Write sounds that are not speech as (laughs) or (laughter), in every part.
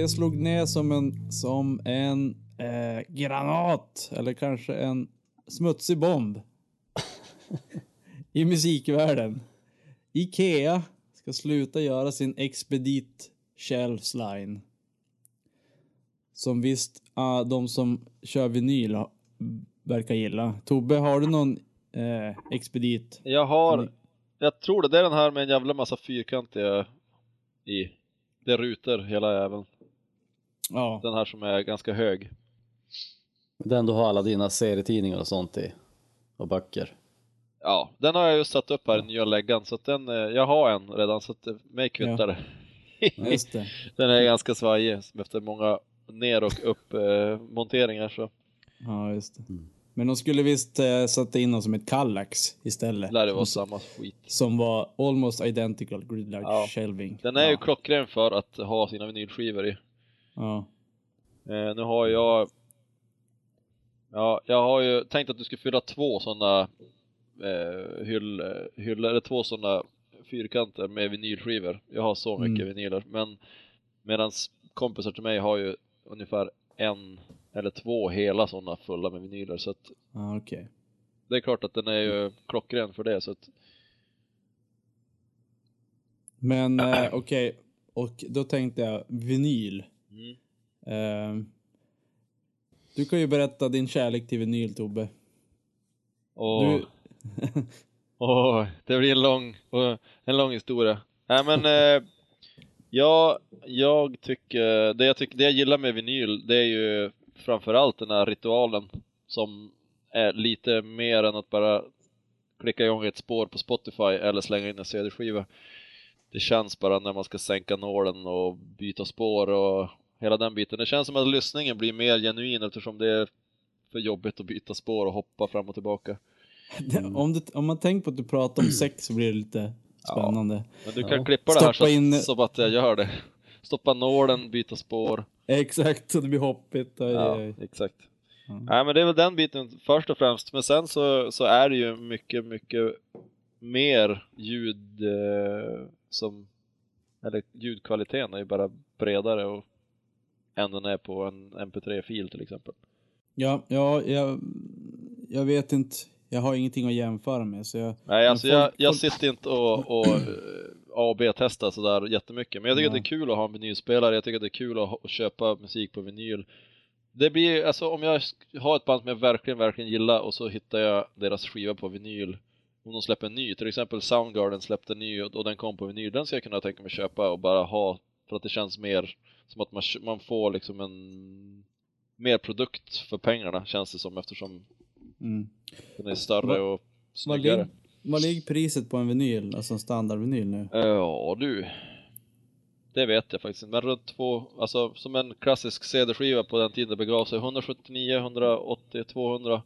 Det slog ner som en, som en eh, granat eller kanske en smutsig bomb i musikvärlden. Ikea ska sluta göra sin Expedit Shelves Line. Som visst ah, de som kör vinyl verkar gilla. Tobbe, har du någon eh, Expedit? Jag har, jag tror det, det är den här med en jävla massa fyrkantiga i. Det är rutor hela även. Ja. Den här som är ganska hög. Den du har alla dina serietidningar och sånt i. Och böcker. Ja, den har jag just satt upp här i nya läggan så att den, eh, jag har en redan så att eh, mig kvittar det. Just det. (laughs) Den är ganska svajig efter många ner och upp eh, monteringar så Ja, just det. Men de skulle visst eh, sätta in dem som ett Kallax istället. lär det vara samma skit. som var almost identical gridlock Ja. shelving. Den är ju ja. klockren för att ha sina vinylskivor i. Ja. Eh, nu har jag Ja, jag har ju tänkt att du ska fylla två sådana eh, hyll, eh, hyllor, eller två sådana fyrkanter med vinylskivor. Jag har så mycket Mm. vinyler, men medans kompisar till mig har ju ungefär en eller två hela sådana fulla med vinyler så att Ja, okej. det är klart att den är ju klockren för det så att Men eh, okej, och då tänkte jag vinyl. Mm. Eh, du kan ju berätta din kärlek till vinyl, Tobbe. och Du, (laughs) Åh, det blir en lång, en lång historia. Nej men, eh, (laughs) jag, jag tycker, det jag tycker, det jag gillar med vinyl, det är ju framförallt den här ritualen som är lite mer än att bara klicka igång ett spår på Spotify eller slänga in en CD-skiva. Det känns bara när man ska sänka nålen och byta spår och hela den biten. Det känns som att lyssningen blir mer genuin eftersom det är för jobbigt att byta spår och hoppa fram och tillbaka. om, du, om man tänker på att du pratar om sex så blir det lite spännande. Men du kan Ja. klippa det här så, in- så att jag gör det. Stoppa nålen, byta spår. Exakt, så det blir hoppigt. Oj, Ja, oj. exakt. Ja. Nej men det är väl den biten först och främst. Men sen så, så är det ju mycket, mycket mer ljud eh, som, eller ljudkvaliteten är ju bara bredare och än den är på en MP3-fil till exempel. Ja, ja jag, jag vet inte. Jag har ingenting att jämföra med. Så jag, Nej alltså Men jag, folk- jag folk- sitter inte och, och eh, B-testar sådär jättemycket. Men jag tycker Nej. att det är kul att ha en vinylspelare, jag tycker att det är kul att, att köpa musik på vinyl. Det blir, alltså om jag har ett band som jag verkligen, verkligen gillar och så hittar jag deras skiva på vinyl. Om de släpper en ny, till exempel Soundgarden släppte en ny och, och den kom på vinyl, den ska jag kunna tänka mig köpa och bara ha för att det känns mer som att man, man får liksom en mer produkt för pengarna känns det som eftersom mm. den är större och snyggare. vad ligger priset på en vinyl? Alltså en standardvinyl nu? Ja du. Det vet jag faktiskt inte, men runt två, alltså som en klassisk CD-skiva på den tiden det begav sig, 179, 180, 200.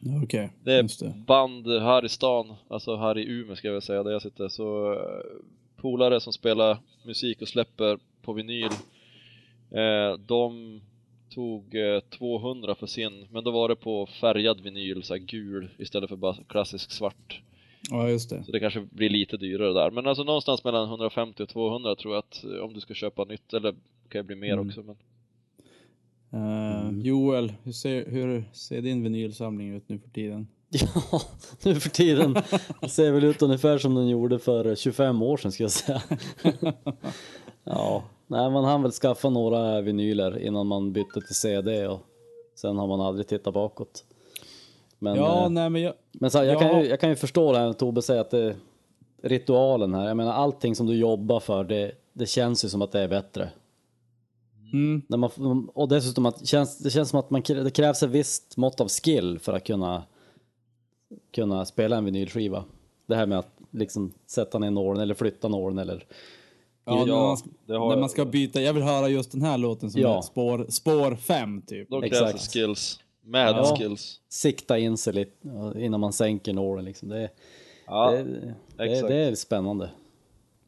Ja, Okej, Det är just det. band här i stan, alltså här i Umeå ska jag väl säga, där jag sitter, så eh, polare som spelar musik och släpper på vinyl, eh, de tog eh, 200 för sin, men då var det på färgad vinyl, så här gul istället för bara klassisk svart. Ja, just det. Så det kanske blir lite dyrare där. Men alltså någonstans mellan 150 och 200 tror jag att eh, om du ska köpa nytt, eller det kan ju bli mer Mm. också. Men... Eh, Joel, hur ser, hur ser din vinylsamling ut nu för tiden? (laughs) Ja, nu för tiden det ser väl ut ungefär som den gjorde för 25 år sedan ska jag säga. (laughs) Ja, nej man hann väl skaffa några vinyler innan man bytte till CD och sen har man aldrig tittat bakåt. Men, ja, eh, nej men jag... men så här, jag, jag kan ju, jag kan ju förstå det här Tobbe säger att det ritualen här, jag menar allting som du jobbar för det, det känns ju som att det är bättre. Mm, När man, och dessutom att känns, det känns som att man, det krävs ett visst mått av skill för att kunna, kunna spela en vinylskiva. Det här med att liksom sätta ner nålen eller flytta nålen eller ja, när, man, ska- det har när jag. man ska byta. Jag vill höra just den här låten som Ja. är spår, spår fem typ. Då krävs Exakt. skills. Mad Ja. skills. sikta in sig lite innan man sänker nålen liksom. Det, Ja, det, det, exakt. det är spännande.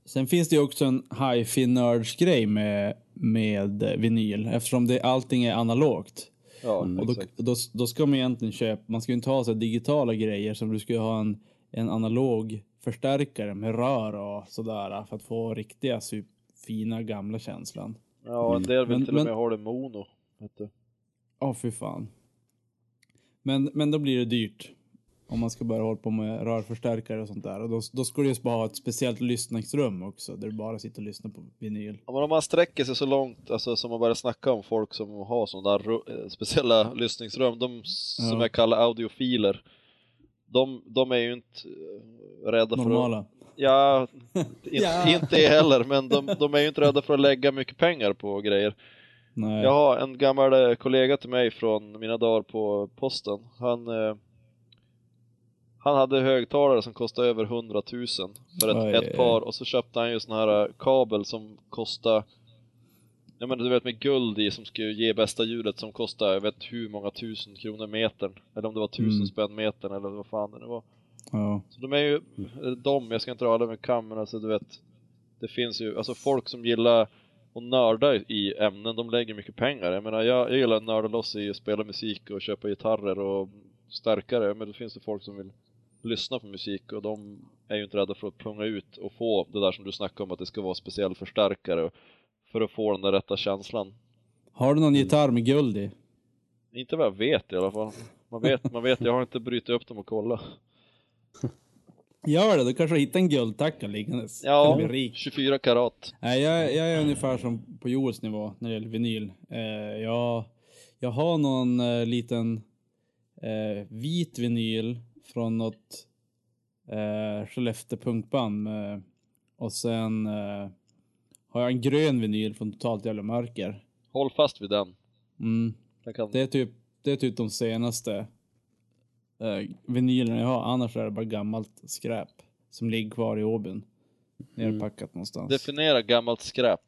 Sen finns det ju också en hi-fi nerds grej med, med vinyl eftersom det, allting är analogt. ja Och då, då, då ska man egentligen köpa, man ska ju inte ha så digitala grejer som du ska ha en, en analog förstärkare med rör och sådär för att få riktiga fina gamla känslan. Ja, en del vill Men- till och med ha det mono. Vet du. Ja, fy fan. Men, men då blir det dyrt. Om man ska börja hålla på med rörförstärkare och sånt där. Och då, då du ju bara ha ett speciellt lyssningsrum också. Där du bara sitter och lyssnar på vinyl. Ja, men om man sträcker sig så långt, alltså som man börjar snacka om folk som har sådana där eh, speciella lyssningsrum, de som Ja. jag kallar audiofiler, de, de är ju inte eh, rädda för att... Normala. Ja, (laughs) inte, Ja. inte heller, men de, de är ju inte rädda för att lägga mycket pengar på grejer. Nej. Jag har en gammal eh, kollega till mig från mina dagar på posten. Han, eh, han hade högtalare som kostade över 100 000 för ett, ett par och så köpte han ju sån här kabel som kostade Ja men du vet med guld i som skulle ge bästa ljudet som kostar jag vet hur många tusen kronor metern. Eller om det var tusen Mm. spänn metern eller vad fan det var. Ja. Så de är ju, de, jag ska inte dra alla med kam, men alltså du vet Det finns ju, alltså folk som gillar att nörda i ämnen, de lägger mycket pengar. Jag menar, jag, jag gillar att nörda loss i att spela musik och köpa gitarrer och stärkare, men då finns det folk som vill lyssna på musik och de är ju inte rädda för att punga ut och få det där som du snackade om, att det ska vara speciell förstärkare för att få den där rätta känslan. Har du någon gitarr med guld i? Inte vad jag vet i alla fall. Man vet, man vet, jag har inte brutit upp dem och kollat. Gör det, du kanske hittar en guldtacka liggandes. Ja, Kan bli rik. 24 karat. Nej, jag, jag är ungefär som på Joels nivå när det gäller vinyl. Eh, jag, jag har någon eh, liten eh, vit vinyl från något eh, Skellefteå punkband. Och sen eh, har jag en grön vinyl från Totalt Jävla Mörker. Håll fast vid den. Mm. den kan... Det, är typ, det är typ de senaste eh, vinylerna jag har. Annars är det bara gammalt skräp som ligger kvar i Åbyn. Nerpackat någonstans. Definiera gammalt skräp.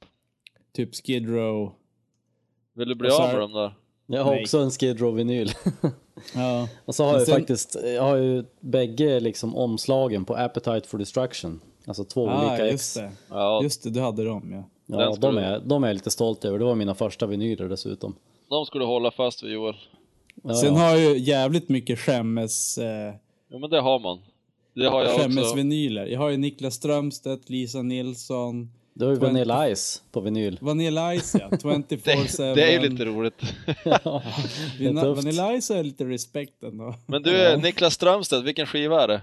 Typ Skid Row. Vill du bli Och så av med dem där? Jag har Nej. också en Skid Row-vinyl. (laughs) Ja. Och så har Men jag sen- faktiskt, jag har ju bägge liksom omslagen på Appetite for Destruction. Alltså två Ah, olika just ex. det. Ja, Just det, du hade dem ja. Ja, de är, de är jag lite stolt över. Det var mina första vinyler dessutom. de skulle hålla fast vid Joel. Ja, Sen ja. har jag ju jävligt mycket skämmes, eh, Ja men det har man. Det har jag också. skämmesvinyler. Jag har ju Niklas Strömstedt, Lisa Nilsson, Du har ju 20 Vanilla Ice på vinyl. Vanilla Ice ja, (laughs) 24-7. Det, det är ju lite roligt. (laughs) Ja. Vanilla Ice är lite respekt ändå. Men du, Niklas Strömstedt, vilken skiva är det?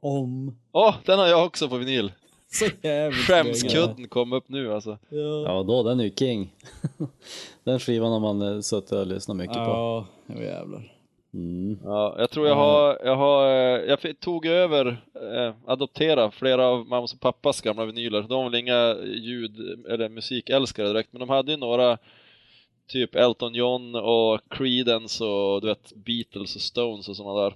Om. Åh, den har jag också på vinyl. Så jävligt Skämskudden kom upp nu alltså. Ja. ja, då den är ju king. (laughs) Den skivan har man eh, suttit och lyssnat mycket på. Ja, jo jävlar. Mm. Ja, jag tror jag har, jag har, eh, jag fick- tog över, eh, adoptera flera av mammas och pappas gamla vinyler. De var väl inga ljud eller musikälskare direkt, men de hade ju några typ Elton John och Creedence och du vet Beatles och Stones och sådana där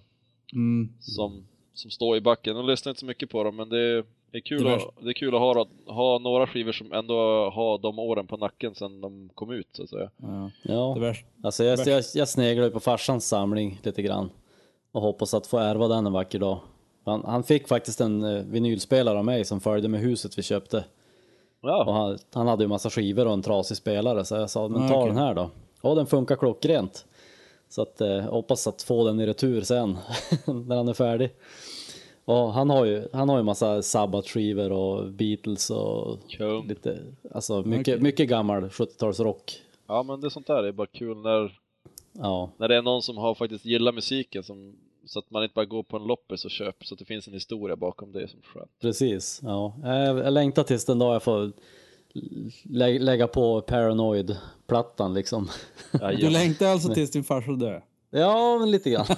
Mm. som, som står i backen. Jag lyssnar inte så mycket på dem, men det är, det är kul, Det att, det är kul att ha, ha några skivor som ändå har de åren på nacken sedan de kom ut så att säga. Ja. Ja, alltså jag, jag, jag sneglar ju på farsans samling lite grann. Och hoppas att få ärva den en vacker dag. Han, han fick faktiskt en eh, vinylspelare av mig som följde med huset vi köpte. Och Ja, han, han hade ju massa skivor och en trasig spelare så jag sa, men Ah, ta okej. den här då. Och den funkar klockrent. Så att eh, hoppas att få den i retur sen (laughs) när han är färdig. Och han har ju, han har ju massa Sabbath-skivor och Beatles och Kung. lite, alltså mycket, Okej. mycket gammal 70-talsrock. ja men det är sånt där, det är bara kul när Ja, när det är någon som har faktiskt gillar musiken som, så att man inte bara går på en loppis och köper, så att det finns en historia bakom det som skönt. precis. Ja. Jag, jag längtar tills den dag jag får lä lägga på Paranoid-plattan liksom. Du längtar alltså tills din farsa dör? Ja, men lite grann. (laughs)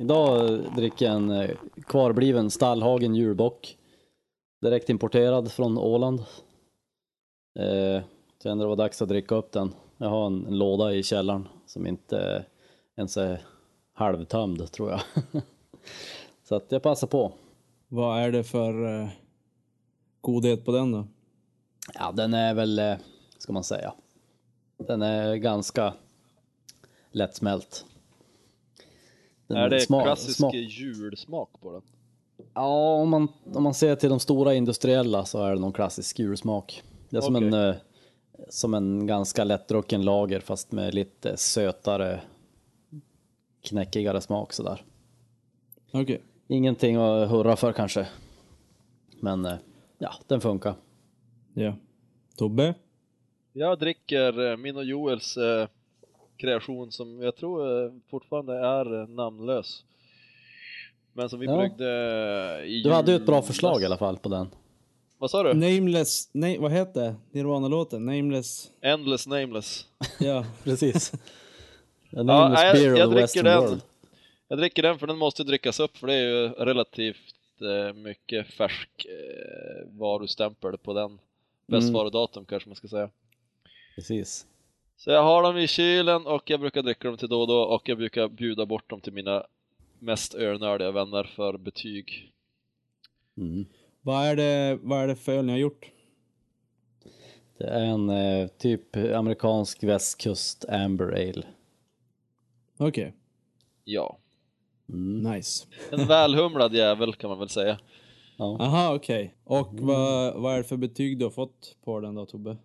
Idag dricker jag en eh, kvarbliven Stallhagen julbock. Direkt importerad från Åland. Eh, kände det var dags att dricka upp den. Jag har en, en låda i källaren som inte ens är halvtömd tror jag. (laughs) Så att jag passar på. Vad är det för eh, godhet på den då? Ja, den är väl, eh, ska man säga, den är ganska lättsmält. Den Är det sma- klassisk smak- julsmak på den? Ja, om man, om man ser till de stora industriella så är det någon klassisk julsmak. Det är som, Okej. en, eh, som en ganska lättdrucken lager fast med lite sötare knäckigare smak sådär. Okej. Ingenting att hurra för kanske. Men eh, ja, den funkar. Ja. Tobbe? Jag dricker eh, min och Joels eh, kreation som jag tror eh, fortfarande är namnlös. Men som vi Ja. bryggde i Du hade ju ett bra förslag i alla fall på den. Vad sa du? Nameless, nej vad heter Nirvana-låten? Nameless, Endless nameless. (laughs) ja. Precis. Ja, jag, jag dricker den. world. Jag dricker den för den måste drickas upp för det är ju relativt eh, mycket färsk eh, varustämpel på den. Bästvarudatum kanske man ska säga. Precis. Så jag har dem i kylen och jag brukar dricka dem till då och då och jag brukar bjuda bort dem till mina mest ölnördiga vänner för betyg. Mm. Vad är det, vad är det för öl ni har gjort? Det är en eh, typ amerikansk västkust amber ale. Okej, Ja, Mm. nice. en välhumlad jävel kan man väl säga. Ja. Aha, okej. Och vad, vad är det för betyg du har fått på den då Tobbe?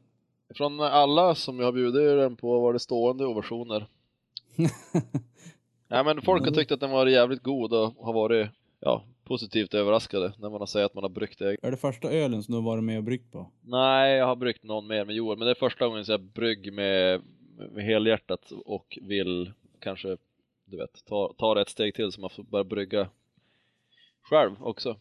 Från alla som jag har bjudit den på var det stående ovationer. (laughs) Ja men folk har tyckt att den var jävligt god och har varit ja, positivt överraskade när man har sagt att man har bryggt det. Är det första ölen som du har varit med och bryggt på? Nej, jag har bryggt någon mer med Joel, men det är första gången som jag brygg med, med helhjärtat och vill kanske, du vet, ta, ta det ett steg till så man får börja brygga själv också.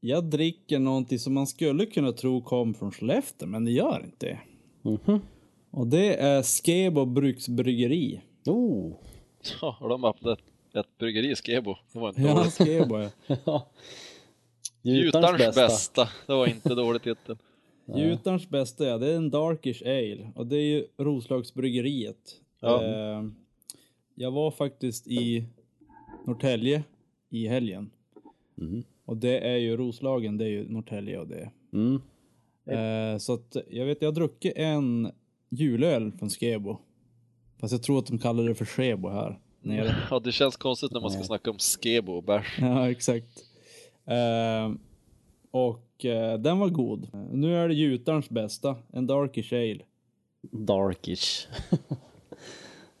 Jag dricker någonting som man skulle kunna tro kom från Skellefteå, men det gör inte det. Mhm. Och det är Skebo Bruksbryggeri. Oh. (laughs) Ja, och de har öppnat ett, bryggeri i Skebo. Det var inte Ja, dåligt. Skebo ja. (laughs) Ja. Gjutarens bästa. Det var inte dålig titel. (laughs) Jutarns bästa ja, det är en Darkish Ale. Och det är ju Roslagsbryggeriet. Ja. Eh, jag var faktiskt i Norrtälje i helgen. Mm. Och det är ju Roslagen, det är ju Norrtälje och det. Mm. Eh, så att jag vet, jag har druckit en julöl från Skebo. Fast jag tror att de kallar det för Skebo här nere. Ja, det känns konstigt när man ska snacka om Skebo och bärs. (laughs) Ja, exakt. Eh, och eh, den var god. Nu är det Jutarns bästa, en Darkish Ale. Darkish.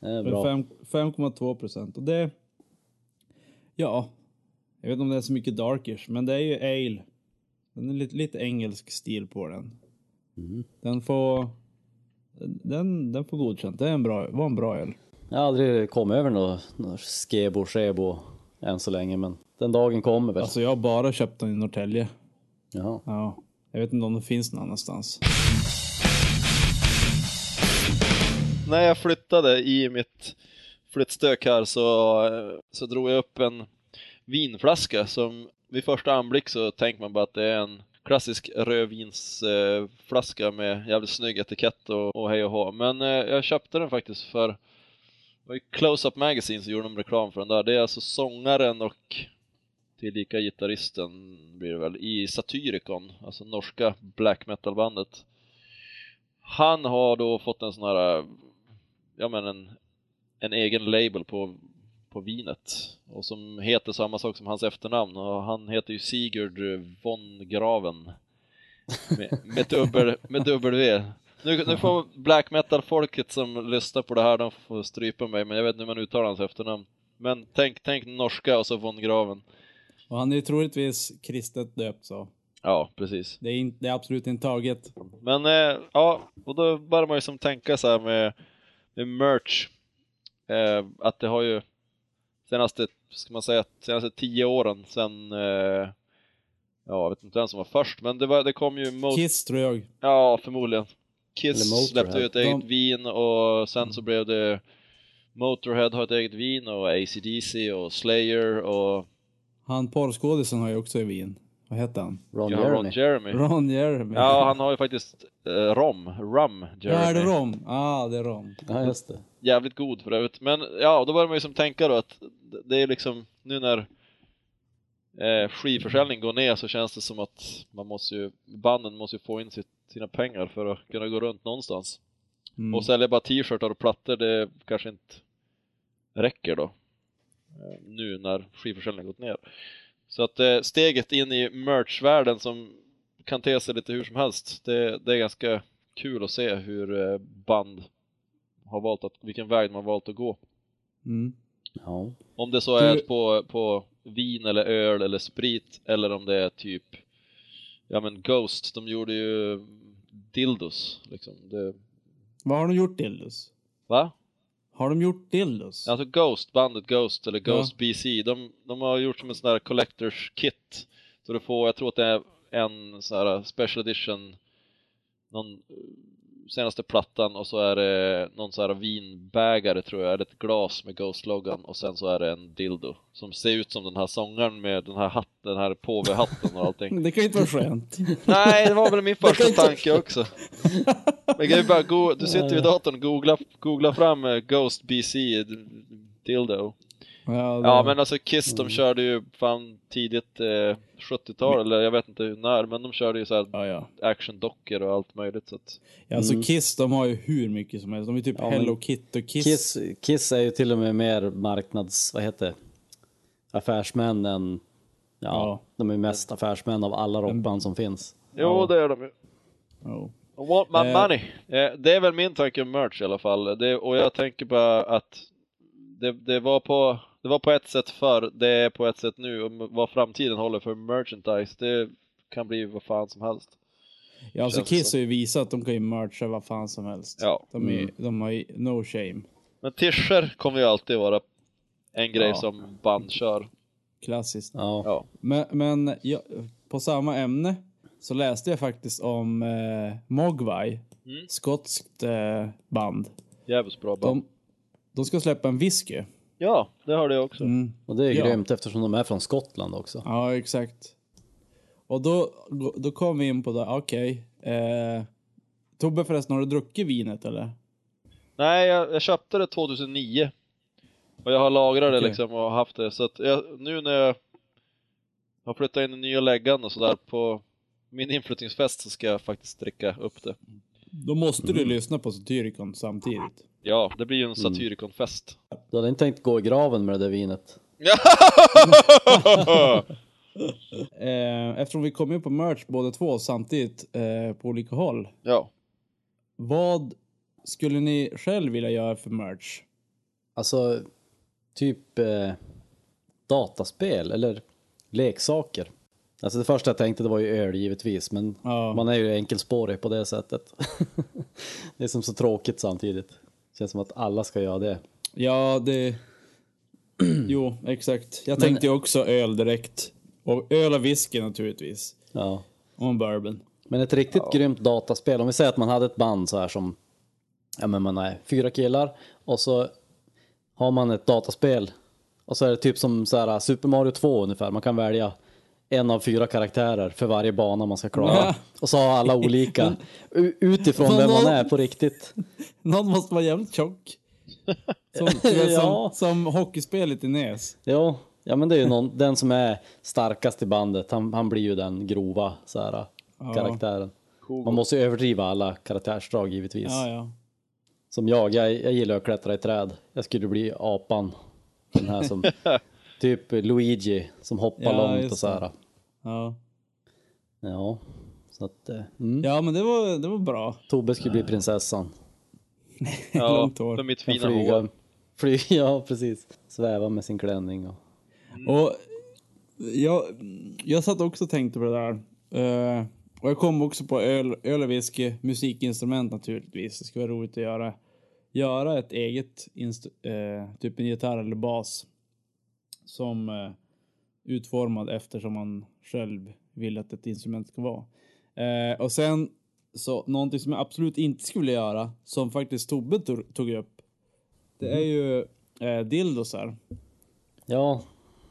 (laughs) bra. fem- 5,2 procent. Och det... Ja, jag vet inte om det är så mycket Darkish, men det är ju Ale. Den är lite, lite engelsk stil på den. Mm. Den får... Den, den får godkänt. Det är en bra, var en bra öl. Jag har aldrig kommit över något, något skebo, skebo än så länge, men den dagen kommer väl. Alltså jag har bara köpt den i Norrtälje. Jaha. Ja, jag vet inte om den finns någon annanstans. När jag flyttade i mitt flyttstök här så, så drog jag upp en vinflaska som vid första anblick så tänker man bara att det är en klassisk rödvinsflaska med jävligt snygg etikett och, och hej och hå. Men eh, jag köpte den faktiskt för var ju Close-Up Magazine som gjorde de reklam för den där. Det är alltså sångaren och tillika gitarristen blir det väl i Satyricon, alltså norska black metal bandet. Han har då fått en sån här, ja men en, en egen label på, på vinet och som heter samma sak som hans efternamn och han heter ju Sigurd von Graven med, med, dubbel, med W. Nu, nu får black metal-folket som lyssnar på det här, de får strypa mig, men jag vet inte hur man uttalar hans efternamn. Men tänk, tänk norska och så von Graven. Och han är ju troligtvis kristet döpt så. Ja, precis. Det är, in, det är absolut inte taget. Men eh, ja, och då börjar man ju som tänka så här med, med merch. Eh, att det har ju senaste, ska man säga, senaste tio åren sen, eh, ja, jag vet inte vem som var först, men det, var, det kom ju Mo- Kiss tror jag. Ja, förmodligen. Kiss Motorhead. släppte ju ett eget De- vin och sen så blev det Motorhead har ett eget vin och AC/DC och Slayer och Han porrskådisen har ju också i Wien. Vad heter han? Ron ja, Jeremy. Ron Jeremy. Ron Jeremy. Ja, han har ju faktiskt eh, rom, rum Ja, Jeremy. är det Rom? Ja, ah, det är Rom. Ja, just det. jävligt god för övrigt. Men ja, då börjar man ju som tänka då att det är liksom nu när eh, skivförsäljning går ner så känns det som att man måste ju, banden måste ju få in sitt, sina pengar för att kunna gå runt någonstans. Mm. Och sälja bara t-shirtar och plattor, det kanske inte räcker då. Eh, nu när skivförsäljningen gått ner. Så att eh, steget in i merchvärlden som kan te sig lite hur som helst, det, det är ganska kul att se hur eh, band har valt att, vilken väg har valt att gå. Mm. Ja. Om det så är Du- på, på vin eller öl eller sprit eller om det är typ Ja men Ghost, de gjorde ju dildos liksom. Det, Vad har de gjort dildos? va? Har de gjort dildos? Alltså Ghost, bandet Ghost eller Ja. Ghost BC, de, de har gjort som en sån där collectors kit. Så du får, jag tror att det är en sån här special edition, någon senaste plattan och så är det någon sån här vinbägare tror jag, eller ett glas med Ghost-loggan och sen så är det en dildo som ser ut som den här sångaren med den här hatten, den här påvehatten och allting. (laughs) Det kan ju inte vara skönt. (laughs) Nej, det var väl min (laughs) första tanke också. Men kan ju bara go- du sitter vid datorn och googla, googla fram eh, Ghost BC dildo. Ja, det- Ja men alltså Kiss de körde ju fan tidigt eh, 70-tal eller jag vet inte när men de körde ju så här ja, ja. actiondockor och allt möjligt så att Ja, Alltså Mm. Kiss, de har ju hur mycket som helst. De är typ Ja, men Hello Kitty och Kiss. Kiss, Kiss är ju till och med mer marknads... Vad heter det? Affärsmän än... Ja, Ja. de är mest affärsmän av alla rockband som finns. Jo Ja. det är de ju. Ja. I want my Eh. money. Eh, det är väl min tanke om merch i alla fall. Det, och jag tänker bara att det, det, var på, det var på ett sätt förr, det är på ett sätt nu. Och vad framtiden håller för merchandise, det kan bli vad fan som helst. Ja, alltså Känns Kiss så. har ju visat att de kan ju mercha vad fan som helst. Ja. De, är, Mm. de har ju no shame. Men tischer kommer ju alltid vara en grej Ja. som band kör. Klassiskt. Ja. Ja. Men, men ja, på samma ämne så läste jag faktiskt om eh, Mogwai. Mm. Skotskt eh, band. Jävligt bra band. De, de ska släppa en whisky. Ja, det hörde jag också. Mm. Och det är Ja. grymt eftersom de är från Skottland också. Ja, exakt. Och då, då kom vi in på det, okej. Eh, Tobbe förresten, har du druckit vinet eller? Nej, jag, jag köpte det 2009. Och jag har lagrat det liksom och haft det. Så att jag, nu när jag har flyttat in i nya läggan och sådär på min inflyttningsfest så ska jag faktiskt dricka upp det. Då måste du lyssna på Satyricon samtidigt. Ja, det blir ju en Satyrikonfest. Du hade inte tänkt gå i graven med det där vinet? (laughs) Eh, eftersom vi kom in på merch båda två samtidigt eh, på olika håll. ja. Vad skulle ni själv vilja göra för merch? Alltså, typ eh, dataspel eller leksaker. Alltså det första jag tänkte det var ju öl givetvis, men Ja. man är ju enkelspårig på det sättet. (laughs) det är som så tråkigt samtidigt. Känns som att alla ska göra det. Ja, det... (clears throat) jo, exakt. Jag tänkte ju också öl direkt. Och öl och whisky naturligtvis. Ja. Och en bourbon. Men ett riktigt grymt dataspel, om vi säger att man hade ett band så här som, ja men man är fyra killar och så har man ett dataspel och så är det typ som så här Super Mario 2 ungefär, man kan välja en av fyra karaktärer för varje bana man ska klara. Ja. Och så har alla olika, (laughs) utifrån vem man är på riktigt. (laughs) Någon måste vara jävligt tjock. Som, (laughs) Ja. som, som hockeyspelet i NES. Jo, ja men det är ju någon, den som är starkast i bandet, han, han blir ju den grova så här, karaktären. Man måste ju överdriva alla karaktärsdrag givetvis. Ja, ja. Som jag, jag, jag gillar att klättra i träd. Jag skulle bli apan. Den här som, typ Luigi som hoppar Ja, långt och så här. Ja, Ja, så att, eh, mm. ja men det var, det var bra. Tobbe skulle bli prinsessan. (laughs) ja Långt hår. för mitt fina flyga, hår. flyga, (laughs) ja precis. Sväva med sin klänning och... Och jag, jag satt också och tänkte på det där. Eh, och jag kom också på öl, öl och whisky, musikinstrument naturligtvis. Det skulle vara roligt att göra, göra ett eget, inst- eh, typ en gitarr eller bas. Som eh, utformad eftersom man själv vill att ett instrument ska vara. Eh, och sen så någonting som jag absolut inte skulle göra, som faktiskt Tobbe tog, tog upp. Det är ju eh, dildosar. Ja,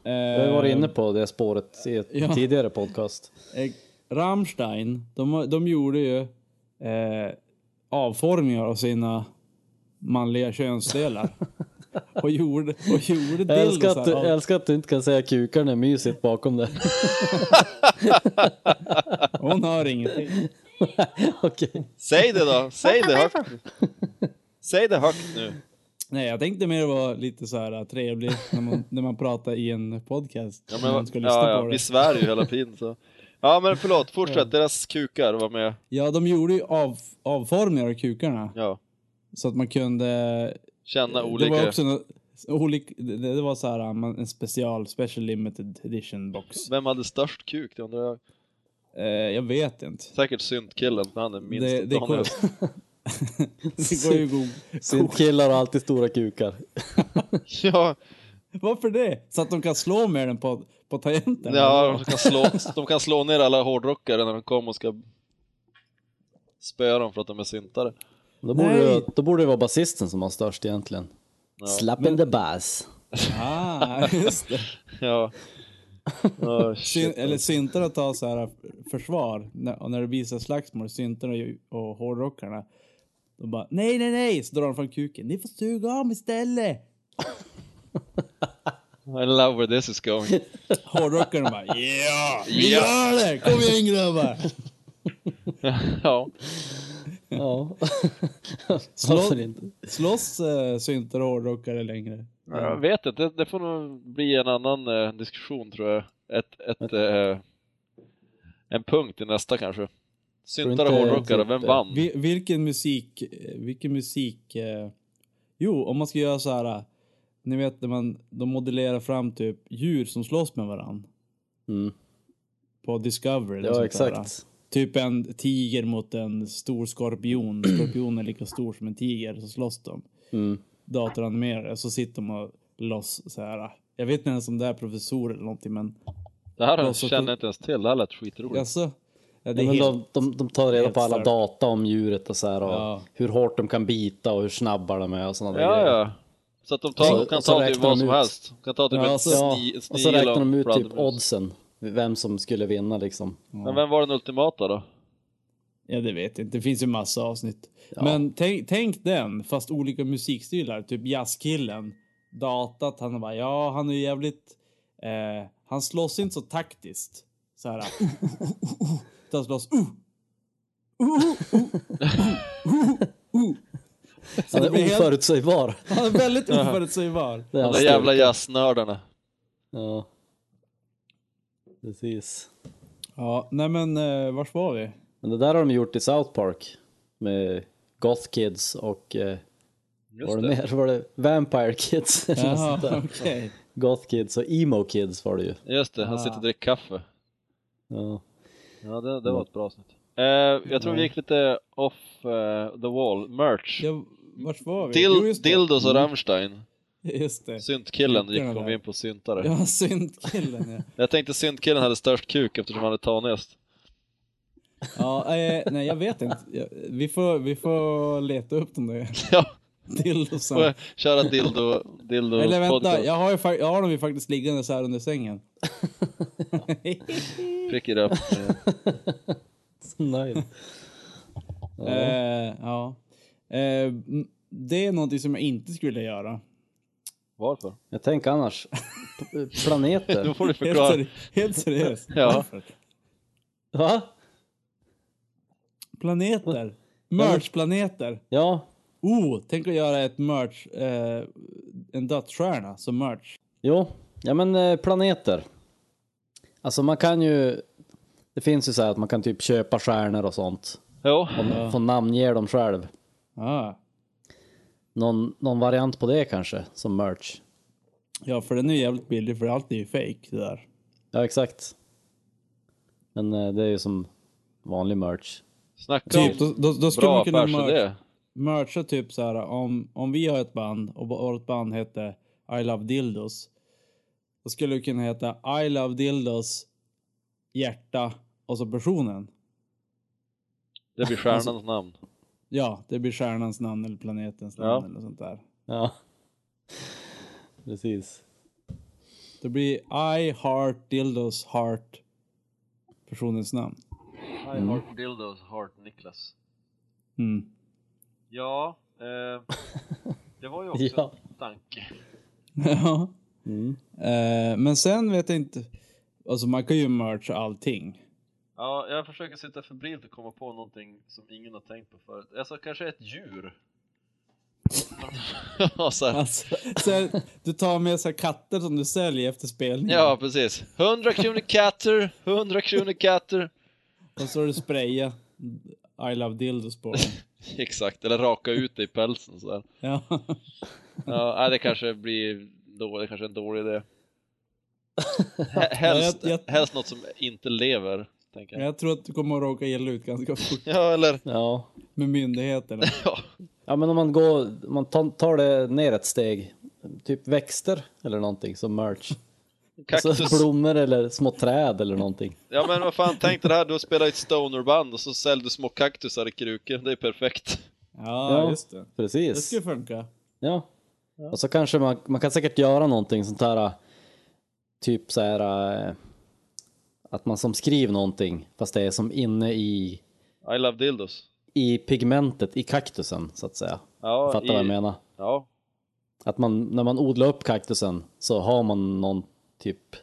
jag har varit inne på det spåret i ett Ja. tidigare podcast. Eh, Rammstein, de, de gjorde ju eh, avformningar av sina manliga könsdelar. (laughs) (laughs) och gjorde, och gjorde Jag älskar, att du, jag älskar att du inte kan säga kukarna är mysigt bakom det. (laughs) Hon hör ingenting. (laughs) Okej. Säg det då, säg det högt. Säg det högt nu. Nej, jag tänkte mer vara lite så här trevlig när man, när man pratar i en podcast. Ja, men, man ska lyssna ja, ja, på det. vi svär ju hela tiden så. Ja men förlåt, fortsätt. Deras kukar var med. Ja, de gjorde ju av, avformningar av kukarna. Ja. Så att man kunde... Känna Det olika. var också nå- Olik, det, det var så här man- en special, special limited edition box. Vem hade störst kuk? Det undrar jag. Eh, jag vet inte. Säkert syntkillen, för han är minst Det, det, går, (laughs) (laughs) det går ju god. Syntkillar har alltid stora kukar. (laughs) Ja, Varför det? Så att de kan slå med den på, på tangenten? ja de, kan slå, de kan slå ner alla hårdrockare när de kommer och ska spöa dem för att de är syntare. Då borde, Nej. det, då borde det vara basisten som har störst egentligen. Slap in the bass. (laughs) Ah, just det. Ja. (laughs) Oh, Syn, eller syntarna tar så här försvar. När, och när det blir så här slagsmål, syntarna och, hårdrockarna. De bara nej, nej, nej, så drar de fram kuken. Ni får suga mig istället. I love where this is going. (laughs) Hårdrockarna bara ja, vi Ja. gör det! Kom igen grabbar! ja. Ja. (laughs) Slå-? Slåss äh, syntar och hårdrockare längre? Jag vet inte, det, det får nog bli en annan eh, diskussion tror jag. Ett, ett, eh, en punkt i nästa kanske. Syntare och hårdrockare, vem vann? Vi, vilken musik, vilken musik... Eh, jo, om man ska göra så här... Ni vet när man, de modellerar fram typ djur som slåss med varann. Mm. På Discovery. Ja, sånt där. Typ en tiger mot en stor skorpion. (clears throat) Skorpionen är lika stor som en tiger, så slåss de. Mm. Datoranimerade, så sitter de och loss så här. Jag vet inte ens om det är professor eller någonting, men Det här Ja, så- känner jag inte ens till, det här lät skitroligt. alltså. Ja, det Ja, helt, de, de, de tar reda på alla stört. data om djuret och så här och Ja. hur hårt de kan bita och hur snabba de är och sådana Ja, grejer. ja. Så att de tar, Så- kan ta typ vad som ut. helst. De kan ta typ Ja, en så- Ja, sni, och så räknar de ut typ oddsen. Vem som skulle vinna liksom. Men vem var den ultimata då? Ja, det vet jag inte. Det finns ju massa avsnitt. Ja. Men tänk, tänk den, fast olika musikstilar. Typ jazzkillen. Datat, han bara, ja, han är ju jävligt... Eh, han slåss inte så taktiskt. Så här. (laughs) Uh, uh, uh, uh, uh. Han slåss... Uh, uh, uh, uh, uh, uh. Så Han det är oförutsägbar. han är väldigt (laughs) oförutsägbar. De jävla jazznördarna. Ja. Precis. Ja, nej men eh, vars var vi? Men det där har de gjort i South Park. Med Goth Kids och... Eh, Just var det, det. mer? Var det Vampire Kids? eller något sånt Jaha, där? okej. Goth Kids och Emo Kids var det ju. Just det, han Ah. sitter och dricker kaffe. Ja. Ja, det, det var ett bra avsnitt. Eh, jag tror vi gick lite off eh, the wall. Merch. Ja, vars var vi? Dil, Jo, just det. Dildos och Rammstein. (laughs) Just det. Syntkillen gick kom vi in på syntare. Ja, (laughs) syntkillen ja. (laughs) Jag tänkte syntkillen hade störst kuk eftersom han är tanigast. Ja, eh, nej jag vet inte. Ja, Vi får, vi får leta upp dem där. Ja, Dildosen. får jag köra dildo, dildo Eller vänta, podcast. jag har, ju, jag har dem ju faktiskt liggande så här under sängen. Prick it up. Så nöjd. Eh, ja. Eh, m- det är någonting som jag inte skulle göra. Varför? Jag tänker annars. Planeter. (laughs) Då får du Helt, förklara. seri- helt seriöst. Ja. Varför? Va? Planeter. Merch-planeter. Ja. Oh, tänk att göra ett merch, eh, en dödsstjärna som merch. Jo. Ja men eh, planeter. Alltså man kan ju... Det finns ju så här att man kan typ köpa stjärnor och sånt. Jo, Och få namnge dem själv. Ah. Någon, någon variant på det kanske, som merch. Ja, för den är jävligt billig för allt är ju fake det där. Ja, exakt. Men eh, det är ju som vanlig merch. snacka Typ, om då, då, då skulle bra man kunna merch, affärsidé. mercha typ så här om, om vi har ett band och vårt band heter I Love Dildos. Då skulle det kunna heta I Love Dildos, hjärta och så personen. Det blir stjärnans namn. Ja, det blir stjärnans namn eller planetens namn Ja. eller sånt där. Ja. Precis. Det blir I Heart Dildos Heart personens namn. I heart dildos, heart Niklas. Mm. Ja, eh, det var ju (laughs) också Ja. en tanke. Ja. Mm. Eh, men sen vet jag inte. Alltså man kan ju mercha allting. Ja, jag försöker sitta febrilt och komma på någonting som ingen har tänkt på förut. Alltså kanske ett djur? (laughs) Ja, så här. Alltså, så här, du tar med så här katter som du säljer efter spelningen. Ja, precis. 100 kronor katter, 100 kronor katter. Och så har du spraya I love dildos på dem. (laughs) Exakt, eller raka ut det i pälsen sådär. Ja. Ja, nej, det kanske blir då, det kanske är en dålig idé. (laughs) He- Helst, jag- jag- helst något som inte lever, tänker jag. Jag tror att du kommer att råka illa ut ganska fort (laughs) Ja, eller... Ja. med myndigheterna. (laughs) Ja, Ja men om man går, om man tar, det ner ett steg, typ växter eller någonting som merch. (laughs) kaktus. Alltså blommor eller små träd eller någonting. Ja men vad fan, tänk det här, du spelar i ett stonerband och så säljer du små kaktusar i krukor, det är perfekt. Ja, Ja. just det. Det Precis. skulle funka. Ja. Och så kanske man, man kan säkert göra någonting sånt här, typ så här, eh, att man som skriver någonting, fast det är som inne i, I love dildos. i pigmentet i kaktusen så att säga. Ja, Fattar i, vad jag menar? Ja, Att man, när man odlar upp kaktusen så har man någon typ,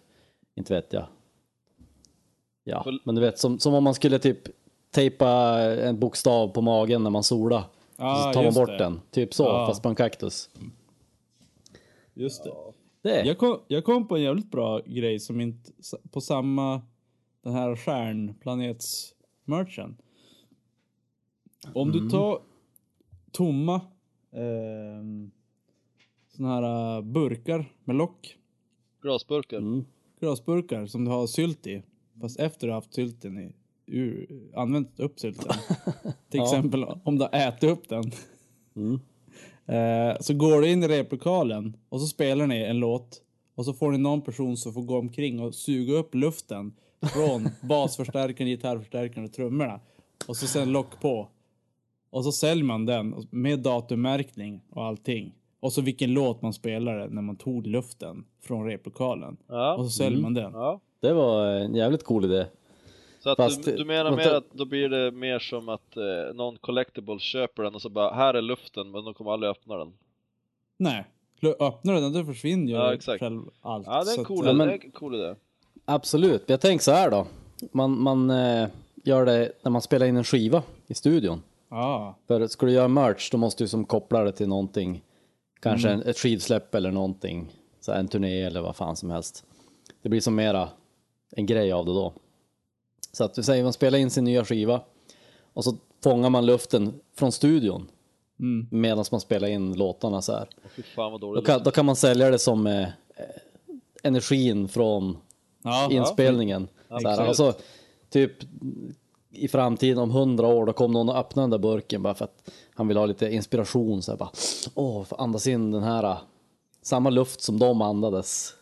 inte vet jag. Ja, För- men du vet som, som om man skulle typ tejpa en bokstav på magen när man solar. Ja, så tar man bort det. den, typ så, Ja. fast på en kaktus. Just det. Det, Jag kom, jag kom på en jävligt bra grej som inte, på samma, den här stjärnplanetsmerchen. Om Mm. du tar tomma eh, såna här eh, burkar med lock, glasburkar. mm. glasburkar som du har sylt i, fast efter du har haft sylten i, ur, använt upp sylten. (laughs) Till Ja. exempel om du har ätit upp den. Mm. (laughs) Eh, så går du in i replokalen och så spelar ni en låt och så får ni någon person som får gå omkring och suga upp luften från basförstärkaren, gitarrförstärkaren och trummorna. Och så sen lock på. Och så säljer man den med datummärkning och allting. Och så vilken låt man spelade när man tog luften från replokalen. Ja. Och så säljer man den. ja. det var en jävligt cool idé. Så att Fast du, du menar mer att då blir det mer som att eh, någon collectible köper den och så bara, här är luften men de kommer aldrig öppna den. Nej. Öppnar du den då försvinner ju Ja, exakt. själv allt. Ja, det är en att, cool, Ja, men- det är en cool idé. Absolut, jag tänker så här då. Man, man eh, gör det när man spelar in en skiva i studion. Ja. För ska du göra merch då måste du som koppla det till någonting. Kanske en, ett skivsläpp eller någonting. Så här en turné eller vad fan som helst. Det blir som mera en grej av det då. Så att vi säger man spelar in sin nya skiva och så fångar man luften från studion Mm. medan man spelar in låtarna så här. Fan vad Då kan, då kan man sälja det som eh, eh, energin från Ja. inspelningen. så här, och så, typ i framtiden om hundra år då kommer någon att öppna den där burken bara för att han vill ha lite inspiration. Så här, bara, Åh, andas in den här eh, samma luft som de andades.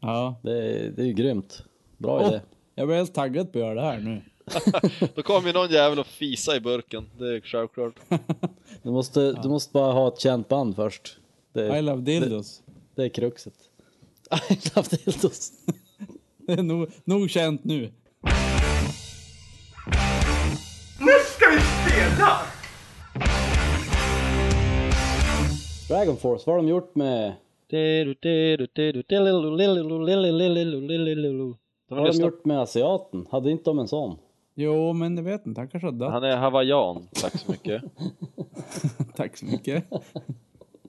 ja. Det, är- det är ju grymt. Bra Åh, idé. jag blir helt taggad på att göra det här nu. (laughs) Då kommer ju någon jävel och fisa i burken, det är självklart. Du måste, du måste bara ha ett känt band först. Det, I love dildos. det är kruxet. (laughs) I love dildos. Det är nog, nog känt nu. Nu ska vi spela! Dragon Force, vad har de gjort med... Vad har de gjort med asiaten? Hade inte de en sån? Jo, men jag vet inte. Han kanske har dött. Han är hawaiian, tack så mycket. (laughs) Tack så mycket.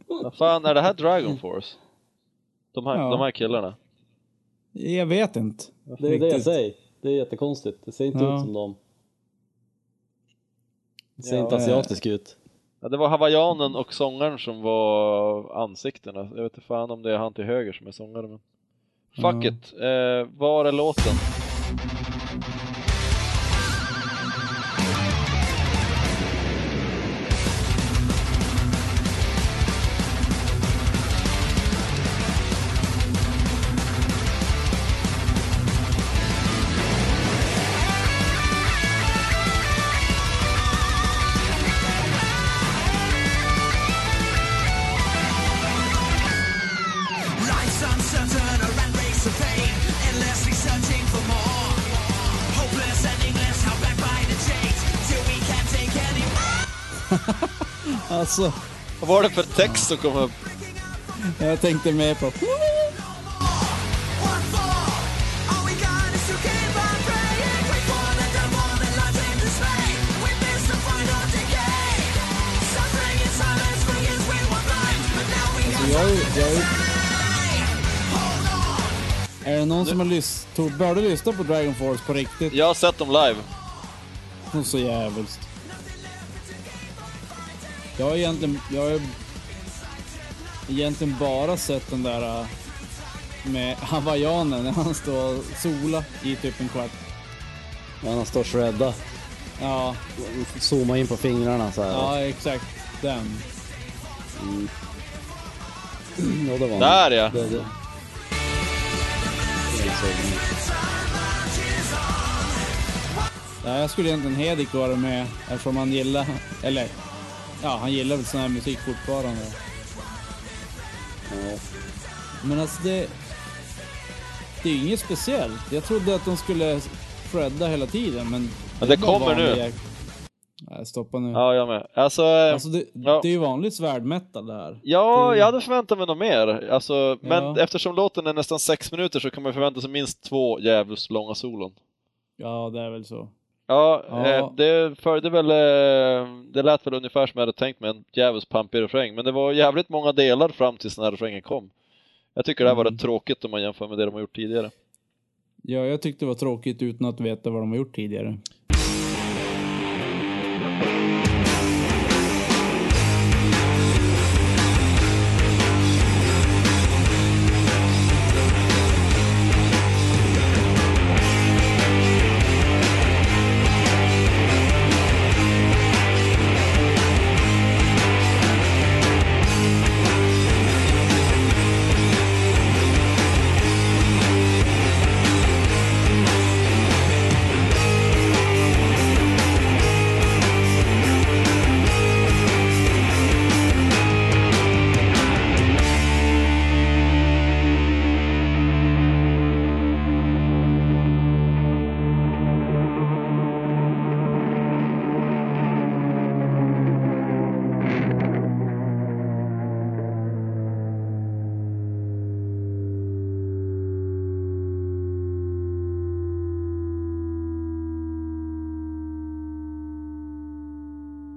Vad fan, är det här Dragon Force? De här, Ja. de här killarna? Jag vet inte. Det är det jag Riktigt. säger. Det är jättekonstigt. Det ser inte Ja. ut som dem. Det ser Ja. inte asiatisk ut. Ja, det var hawaiianen och sångaren som var ansiktena. Jag vet inte fan om det är han till höger som är sångare men... Fuck Ja. it, eh, var är låten? Alltså, Vad var det för text som kom upp? jag tänkte mer på... What for? All we got is to keep on praying. Wait for the dawn that lies in dismay. Witness the final decay. Suffering in silence for years we were blind, but now we got Jag, jag, är det någon som har lyssnat... Bör du lyssna på Dragon Force på riktigt? Jag har sett dem live. Något så jävligt. Jag har egentligen, jag har egentligen bara sett den där äh, med (laughs) hawaiianen när han står och sola i typ en kvart. Ja, han står shredda. Ja, Zooma in på fingrarna så här. ja exakt den. (clears throat) Ja, det var Där ja! Det, det. Ja, jag skulle egentligen Hedik vara med eftersom han gillar, eller ja, han gillar väl sån här musik fortfarande. Ja. Men alltså det, det är inget speciellt. Jag trodde att de skulle shredda hela tiden, men... Ja, det bara kommer nu. jäk- Nej, stoppa nu. Ja, jag med. Alltså, Alltså det, ja. det är ju vanligt svärdmetal det här. Ja, Det- jag hade förväntat mig något mer. Alltså, men Ja. eftersom låten är nästan sex minuter så kan man förvänta sig minst två jävligt långa solon. Ja, det är väl så. Ja, Ja. Eh, det följde väl, eh, det lät väl ungefär som jag hade tänkt mig, en djävulskt pampig refräng, men det var jävligt många delar fram tills den här refrängen kom. Jag tycker det här var Mm. rätt tråkigt om man jämför med det de har gjort tidigare. Ja, jag tyckte det var tråkigt utan att veta vad de har gjort tidigare.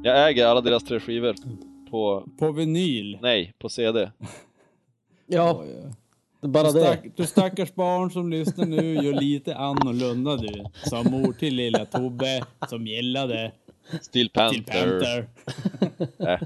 Jag äger alla deras tre skivor på, På vinyl. nej, på CD. Ja, Oj, bara Du, det. stack, du stackars barn som lyssnar nu, gör lite annorlunda du. Sa mor till lilla Tobbe som gillade Steel till Panther. Panther. Äh.